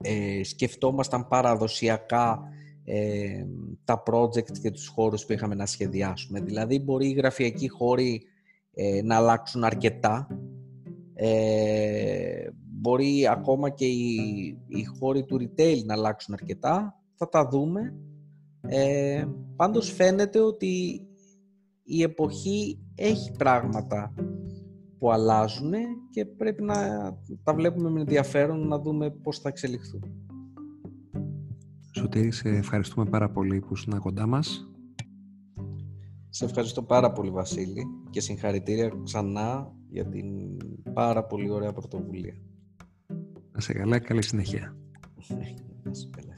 ε, σκεφτόμασταν παραδοσιακά ε, τα project και τους χώρους που είχαμε να σχεδιάσουμε. Δηλαδή μπορεί οι γραφειακοί χώροι ε, να αλλάξουν αρκετά. Ε, μπορεί ακόμα και οι, οι χώροι του retail να αλλάξουν αρκετά. Θα τα δούμε. Ε, πάντως φαίνεται ότι η εποχή έχει πράγματα που αλλάζουν και πρέπει να τα βλέπουμε με ενδιαφέρον να δούμε πώς θα εξελιχθούν. Σωτήρη, σε ευχαριστούμε πάρα πολύ που ήσουν κοντά μας. Σε ευχαριστώ πάρα πολύ Βασίλη και συγχαρητήρια ξανά για την πάρα πολύ ωραία πρωτοβουλία. Να σε καλά, καλή συνέχεια. Να σε καλά.